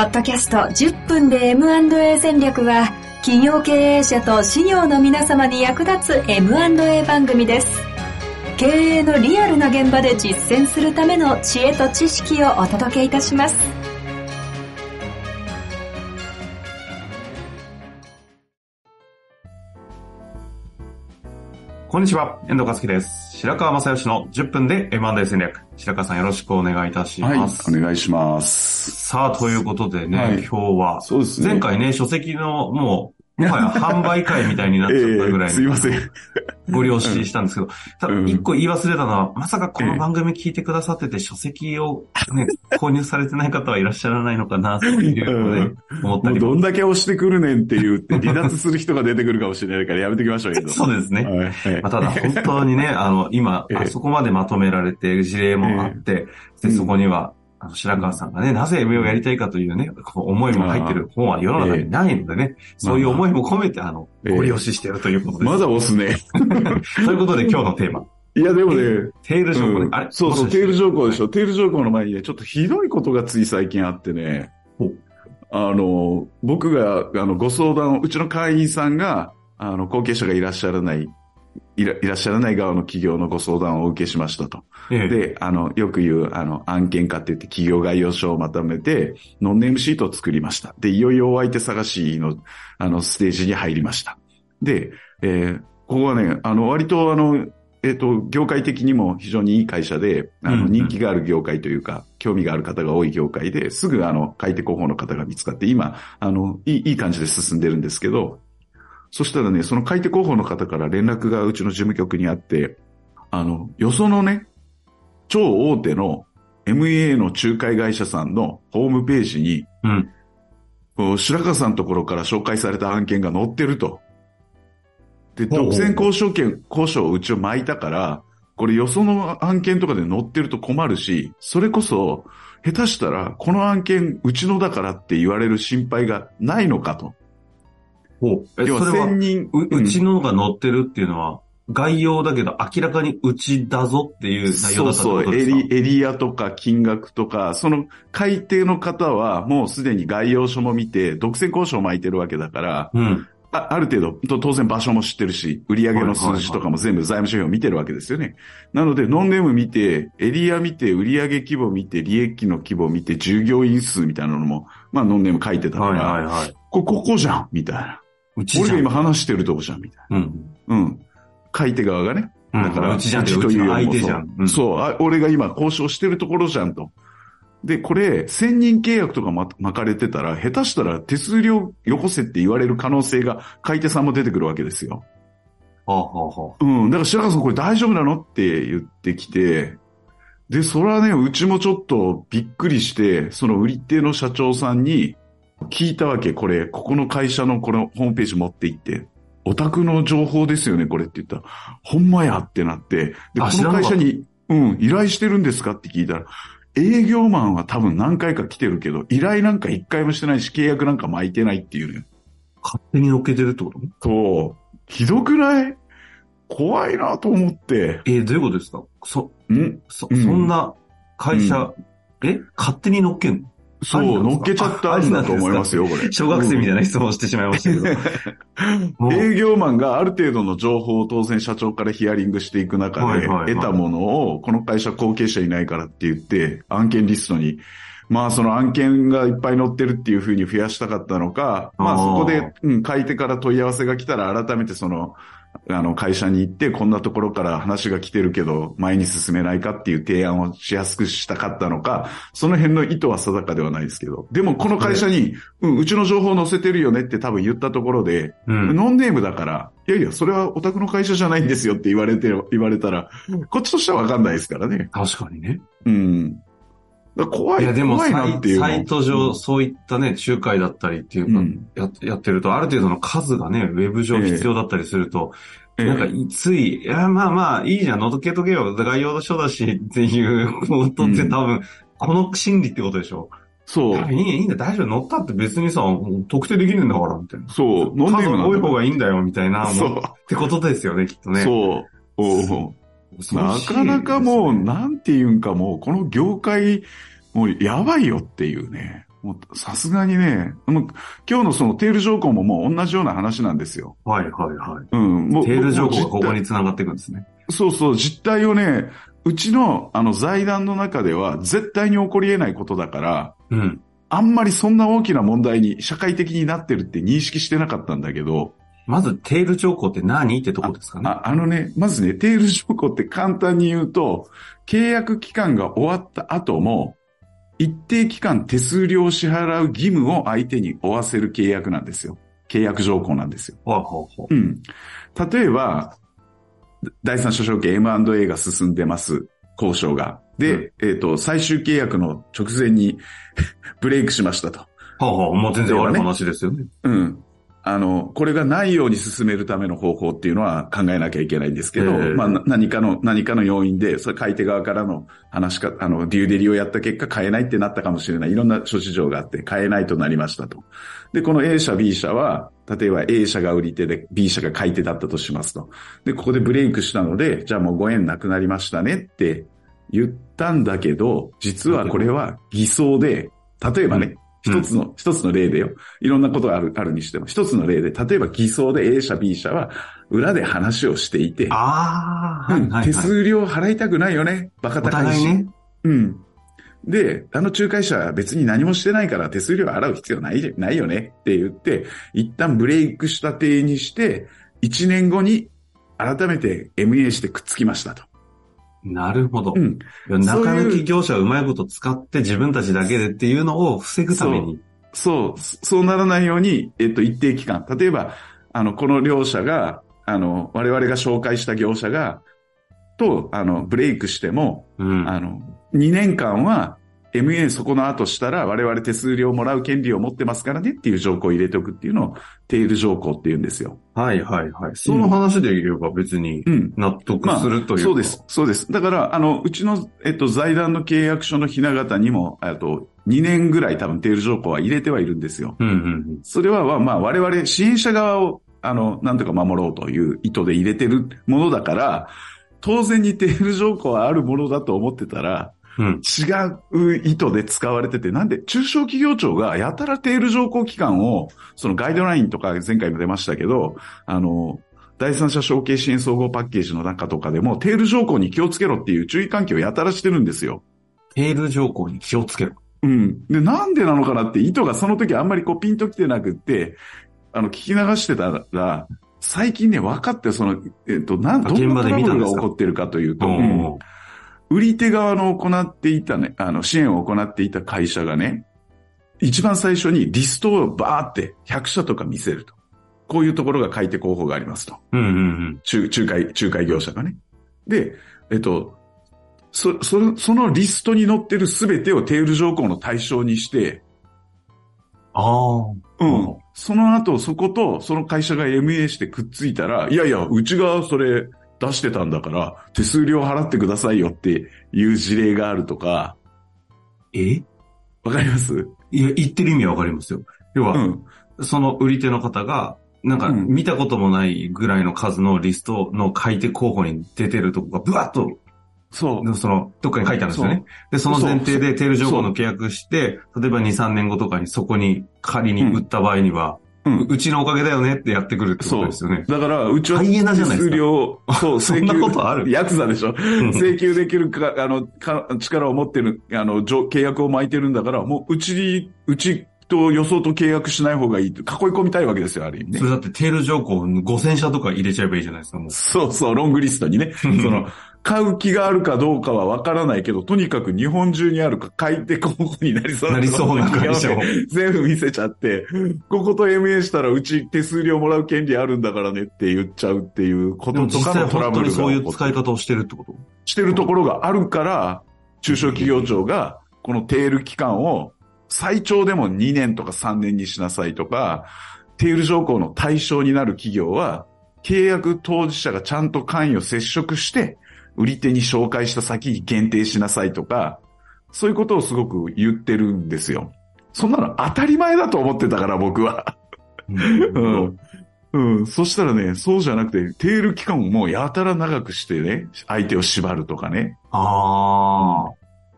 ポッドキャスト10分で M&A 戦略は企業経営者と事業の皆様に役立つ M&A 番組です。経営のリアルな現場で実践するための知恵と知識をお届けいたします。こんにちは、遠藤和樹です。白川正義の10分で M&A 戦略。白川さんよろしくお願いいたしはい、ます。お願いします。さあ、ということでね、はい今日は、そうですね。前回ね、書籍のもう、もはや販売会みたいになっちゃったぐらい ええすいません。ご了承したんですけど、ただうん。一個言い忘れたのは、まさかこの番組聞いてくださってて、書籍をね、購入されてない方はいらっしゃらないのかな、というので、思ったりどんだけ押してくるねんって言って離脱する人が出てくるかもしれないからやめておきましょう よ。そうですね。まあ、ただ本当にね、あの、今、ええ。あそこまでまとめられて、事例もあって、で、うんそこには、あの、白川さんがね、なぜ MA をやりたいかというね、こう思いも入ってる本は世の中にないのでね、そういう思いも込めて、あの、ええご利用ししているということです。まだ押すね。ということで今日のテーマ。いやでもね、テール証拠ねう。んあれ？そうそう、テール条項でしょ。テール条項の前にね、ちょっとひどいことがつい最近あってねほ。あの、僕が、あの、ご相談を、うちの会員さんが、あの、後継者がいらっしゃらない、いらいらっしゃらない側の企業のご相談をお受けしましたと。ええで、あの、よく言う、あの、案件化って言って企業概要書をまとめて、ノンネームシートを作りました。で、いよいよお相手探しの、あの、ステージに入りました。で、えーここはね、あの、割とあの、えっ、と、業界的にも非常にいい会社で、あの、うんうん人気がある業界というか、興味がある方が多い業界で、すぐあの、買い手候補の方が見つかって、今、あの、いい、いい感じで進んでるんですけど、そしたらね、その買い手候補の方から連絡がうちの事務局にあって、あの、よそのね、超大手の MA の仲介会社さんのホームページに、うん。こう白川さんのところから紹介された案件が載ってると。で、独占交渉権、交渉をうちを巻いたから、これよその案件とかで載ってると困るし、それこそ、下手したら、この案件、うちのだからって言われる心配がないのかと。ほう。え、要はそれは、1000人、ううちのが載ってるっていうのは、概要だけど明らかにうちだぞっていう内容だったそうそう、エリ、エリアとか金額とか、その改定の方はもうすでに概要書も見て、独占交渉を巻いてるわけだから、うん。あある程度、と当然場所も知ってるし、売上の数字とかも全部財務諸表を見てるわけですよね。なので、ノンネーム見て、エリア見て、売上規模見て、利益の規模見て、従業員数みたいなのも、まあ、ノンネーム書いてたかはいら、はいはい。こここじゃんみたいな。うち。俺が今話してるとこじゃんみたいうん。な。うん。書い手側がね。うんだから、うちじゃんというよりも相手じゃん。そうそうあ、俺が今交渉してるところじゃんと。で、これ、1000人契約とかま巻かれてたら、下手したら手数料よこせって言われる可能性が、買い手さんも出てくるわけですよ。はあ、はあはうん。だから白川さんこれ大丈夫なのって言ってきて、で、それはね、うちもちょっとびっくりして、その売り手の社長さんに聞いたわけ。これ、ここの会社のこのホームページ持って行って、オタクの情報ですよね、これって言ったら、ほんまやってなって、で、この会社に、うん、依頼してるんですかって聞いたら、営業マンは多分何回か来てるけど、依頼なんか一回もしてないし、契約なんか巻いてないっていうね。あ。勝手に乗っけてるってこと？そう。ひどくない？怖いなと思って。えーどういうことですか？そ、んそ、うん？そんな会社、え？勝手に乗っけんの？そう、乗っけちゃったんだと思いますよ、これ。小学生みたいな質問をしてしまいましたけど。営業マンがある程度の情報を当然社長からヒアリングしていく中で得たものをこの会社後継者いないからって言って案件リストにまあその案件がいっぱい載ってるっていうふうに増やしたかったのか、まあそこで、うん、買い手から問い合わせが来たら改めてその、あの会社に行ってこんなところから話が来てるけど前に進めないかっていう提案をしやすくしたかったのか、その辺の意図は定かではないですけど、でもこの会社に、うん、うちの情報載せてるよねって多分言ったところで、うん。ノンネームだから、いやいや、それはオタクの会社じゃないんですよって言われて、言われたら、こっちとしてはわかんないですからね。確かにね。うん。怖い、いや、でも怖いサイなっていうの。サイト上、そういったね、仲介だったりっていうか、うんややってると、ある程度の数がね、ウェブ上必要だったりすると、ええなんか、つい、いや、まあまあ、いいじゃん、のどけとけよ、概要書だしっていうことって多分、この心理ってことでしょ。そいうや。いい、いいんだ、大丈夫、乗ったって別にさ、特定できるんだから、みたいな。そう。ノンネ数ームなんだ多い方がいいんだよ、みたいな、そうってことですよね、きっとね。そう。おなかなかもう、なんていうんかもう、この業界、もうやばいよっていうね。もうさすがにね、もう今日のそのテール条項ももう同じような話なんですよ。はいはいはい。うん。もうテール条項がここに繋がっていくんですね。そうそう、実態をね、うちのあの財団の中では絶対に起こり得ないことだから、うん。あんまりそんな大きな問題に社会的になってるって認識してなかったんだけど、まず、テール条項って何ってとこですかね。ああのね、まずね、テール条項って簡単に言うと、契約期間が終わった後も、一定期間手数料を支払う義務を相手に負わせる契約なんですよ。契約条項なんですよ。ほうほうほうん。例えば、第三者証券 M&A が進んでます。交渉が。で、えっ、と、最終契約の直前に ブレイクしましたと。う。ほうほう。もう全然悪い話ですよね。うん。あの、これがないように進めるための方法っていうのは考えなきゃいけないんですけど、ええまあな何かの、何かの要因で、それ買い手側からの話か、あの、デューデリをやった結果買えないってなったかもしれない。いろんな諸事情があって買えないとなりましたと。で、この A 社、B 社は、例えば A 社が売り手で B 社が買い手だったとしますと。で、ここでブレイクしたので、じゃあもうご縁なくなりましたねって言ったんだけど、実はこれは偽装で、例えばね、うん一つの、一つの例でよ。いろんなことがある、あるにしても、一つの例で、例えば偽装で A 社、B 社は裏で話をしていて、ああ、はいうんはい、はい。手数料払いたくないよね。バカお高いし。ね。うん。で、あの仲介者は別に何もしてないから手数料払う必要ないないよねって言って、一旦ブレイクした体にして、1年後に改めて MA してくっつきましたと。なるほど。うん。中抜き業者をうまいこと使って自分たちだけでっていうのを防ぐために。そう、そうならないように、えっと、一定期間。例えば、あの、この両者が、あの、我々が紹介した業者が、と、あの、ブレイクしても、うん。あの、2年間は MA そこの後したら我々手数料をもらう権利を持ってますからねっていう条項を入れておくっていうのをテール条項って言うんですよ。はいはいはい。その話で言えば別にうん。納得するというか、そうです。そうです。だから、あの、うちの、えっと、財団の契約書のひな形にも、あと、2年ぐらい多分テール条項は入れてはいるんですよ。うんうんそれは、まあ、我々支援者側を、あの、なんとか守ろうという意図で入れてるものだから、当然にテール条項はあるものだと思ってたら、うん。うん。違う意図で使われてて、なんで中小企業庁がやたらテール条項期間を、そのガイドラインとか前回も出ましたけど、あの、第三者承継支援総合パッケージの中とかでも、テール条項に気をつけろっていう注意喚起をやたらしてるんですよ。テール条項に気をつけろ。うん。で、なんでなのかなって意図がその時あんまりこうピンときてなくって、あの、聞き流してたら、最近ね、分かって、その、えっと、なん、どんなトラブルが起こってるかというと、ううんん売り手側の行っていたね、あの、支援を行っていた会社がね、一番最初にリストをバーって100社とか見せると。こういうところが買い手候補がありますと。うんうん仲仲介、仲介業者がね。で、えっと、そ、その、そのリストに載ってるすべてをテール条項の対象にして、ああ。うんうんその後、そこと、その会社が MA してくっついたら、いやいや、うちがそれ出してたんだから、手数料払ってくださいよっていう事例があるとか、え？わかります？いや、言ってる意味はわかりますよ。要は、うん。その売り手の方が、なんかうん見たこともないぐらいの数のリストの買い手候補に出てるとこがブワッと、そう。その、どっかに書いてあるんですよね。で、その前提でテール情報の契約して、例えば2、3年後とかにそこに仮に売った場合には、う。うんうちのおかげだよねってやってくるってことですよね。だから、うちはハイエナじゃないですか手数料、そう、そんなことある？ヤクザでしょん請求できるか、あの、か力を持ってる、あの、じょ契約を巻いてるんだから、もう、うちに、うちと予想と契約しない方がいいって、囲い込みたいわけですよ、ある意味ねそ。れだってテール条項5000社とか入れちゃえばいいじゃないですか、もう。そうそう、ロングリストにね。その、買う気があるかどうかはわからないけど、とにかく日本中にあるか買い手候補になりそうなりそうな会社を。全部見せちゃって、ここと MA したらうち手数料もらう権利あるんだからねって言っちゃうっていうこととかのトラ本当にそういう使い方をしてるってこと？してるところがあるから、中小企業庁がこのテール期間を最長でも2年とか3年にしなさいとか、テール条項の対象になる企業は、契約当事者がちゃんと関与接触して、売り手に紹介した先に限定しなさいとか、そういうことをすごく言ってるんですよ。そんなの当たり前だと思ってたから、僕は。うん。うん。そしたらね、そうじゃなくて、テール期間をもうやたら長くしてね、相手を縛るとかね。ああ。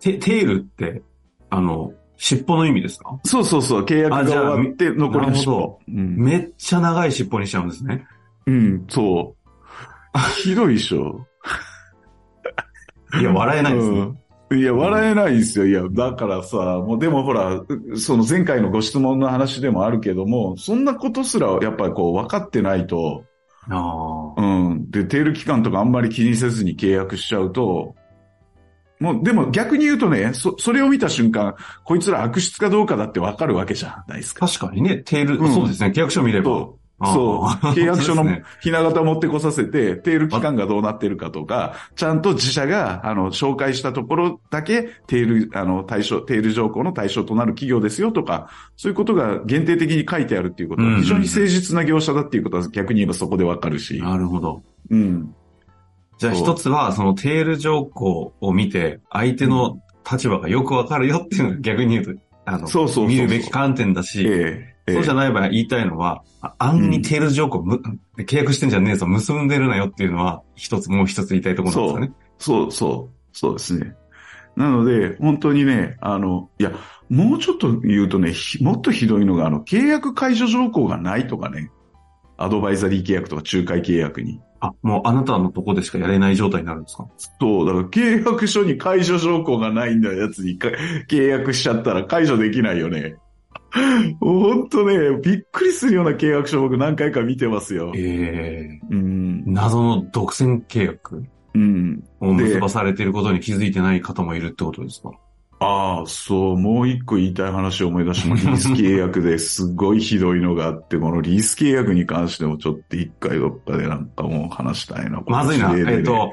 テ、テールって、あの、尻尾の意味ですか？そうそうそう、契約が終わって残りの尻尾。うん。めっちゃ長い尻尾にしちゃうんですね。うん、そう。ひどいでしょ。いや、笑えないですね。うんいや、笑えないですよ。いや、だからさ、もうでもほら、うその前回のご質問の話でもあるけども、そんなことすらやっぱりこう分かってないと、ああ。うん。で、テール期間とかあんまり気にせずに契約しちゃうと、もう、でも逆に言うとね、そ、それを見た瞬間、こいつら悪質かどうかだって分かるわけじゃないですか。確かにね、テール、うんそうですね、契約書見れば。そう。契約書のひな形持ってこさせて、テール期間がどうなってるかとか、ちゃんと自社が、あの、紹介したところだけ、テール、あの、対象、テール条項の対象となる企業ですよとか、そういうことが限定的に書いてあるっていうことは、非常に誠実な業者だっていうことは逆に言えばそこでわかるし。なるほど。うん。じゃあ一つは、そのテール条項を見て、相手の立場がよくわかるよっていうのが逆に言うと、あの、そうそう見るべき観点だし、ええええそうじゃない場合言いたいのは、あ案にテール条項む、契約してんじゃねえぞ、結んでるなよっていうのは、一つ、もう一つ言いたいところなんですよね。そう、そう、そうですね。なので、本当にね、あの、いや、もうちょっと言うとね、ひもっとひどいのが、あの、契約解除条項がないとかね、アドバイザリー契約とか仲介契約に。あ、もうあなたのとこでしかやれない状態になるんですか？そう、だから契約書に解除条項がないんだやつにか契約しちゃったら解除できないよね。もう本当ね、びっくりするような契約書僕何回か見てますよ。ええうん。謎の独占契約うん。を結ばされていることに気づいてない方もいるってことですか？ああ、そう、もう一個言いたい話を思い出しました。リース契約ですごいひどいのがあって、このリース契約に関してもちょっと一回どっかでなんかもう話したいな。まずいな。えっ、と、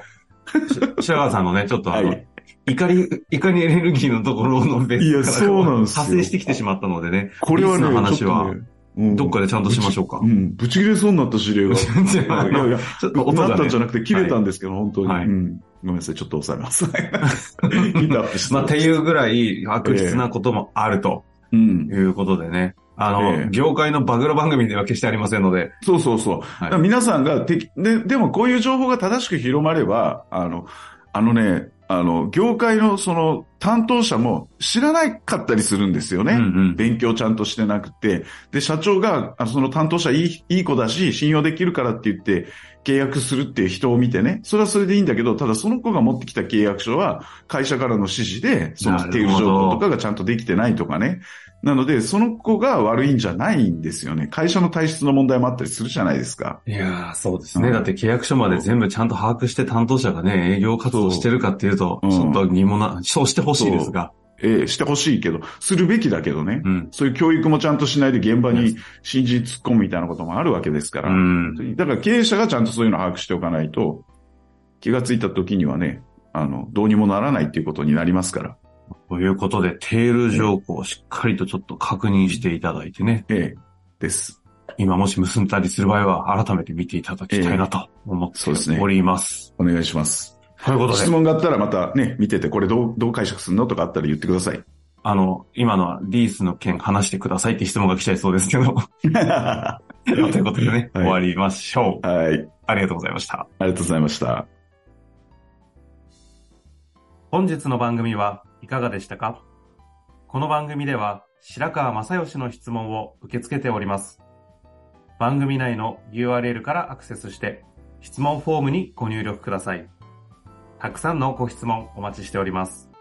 し白川さんのね、ちょっとあの、はい怒り、怒りエネルギーのところの別いやからそうなんですよ派生してきてしまったのでね。これはね、話はうんどっかでちゃんとしましょうかぶちうん、ぶち切れそうになった指令が。いやいや、ちょっと音ね、ったんじゃなくて切れたんですけど、本当に、はいうん。ごめんなさい、ちょっと抑え ます。まあ、っていうぐらい悪質なこともあるとうん。いうことでね。あの、ええ業界の暴露番組では決してありませんので。そうそうそう。はい皆さんがてで、でもこういう情報が正しく広まれば、あの、あのね、あの、業界のその担当者も知らなかったりするんですよね。うんうん勉強ちゃんとしてなくて。で、社長が、あその担当者いい、いい子だし、信用できるからって言って、契約するっていう人を見てね、それはそれでいいんだけど、ただその子が持ってきた契約書は、会社からの指示で、そのなるほどテール条項とかがちゃんとできてないとかね。なので、その子が悪いんじゃないんですよね。会社の体質の問題もあったりするじゃないですか。いやー、そうですね。うんだって契約書まで全部ちゃんと把握して担当者がね、営業活動してるかっていうと、ちょっと疑問な、そうしてほしいですが。ええしてほしいけど、するべきだけどね。うん。そういう教育もちゃんとしないで現場に新人突っ込むみたいなこともあるわけですから。うん。だから経営者がちゃんとそういうのを把握しておかないと、気がついた時にはね、あの、どうにもならないっていうことになりますから。ということで、テール条項をしっかりとちょっと確認していただいてね。ええ、です。今もし結んだりする場合は、改めて見ていただきたいなと思ってそうですねおります。お願いします。ということで、質問があったらまたね、見てて、これどう、どう解釈するのとかあったら言ってください。あの、今のはリースの件話してくださいって質問が来ちゃいそうですけど。は ということでね、はい終わりましょう。い。あありがとうございました。りがとうございました。本日の番組はいかがでしたか？この番組では白川正義の質問を受け付けております。番組内の URL からアクセスして質問フォームにご入力ください。たくさんのご質問お待ちしております。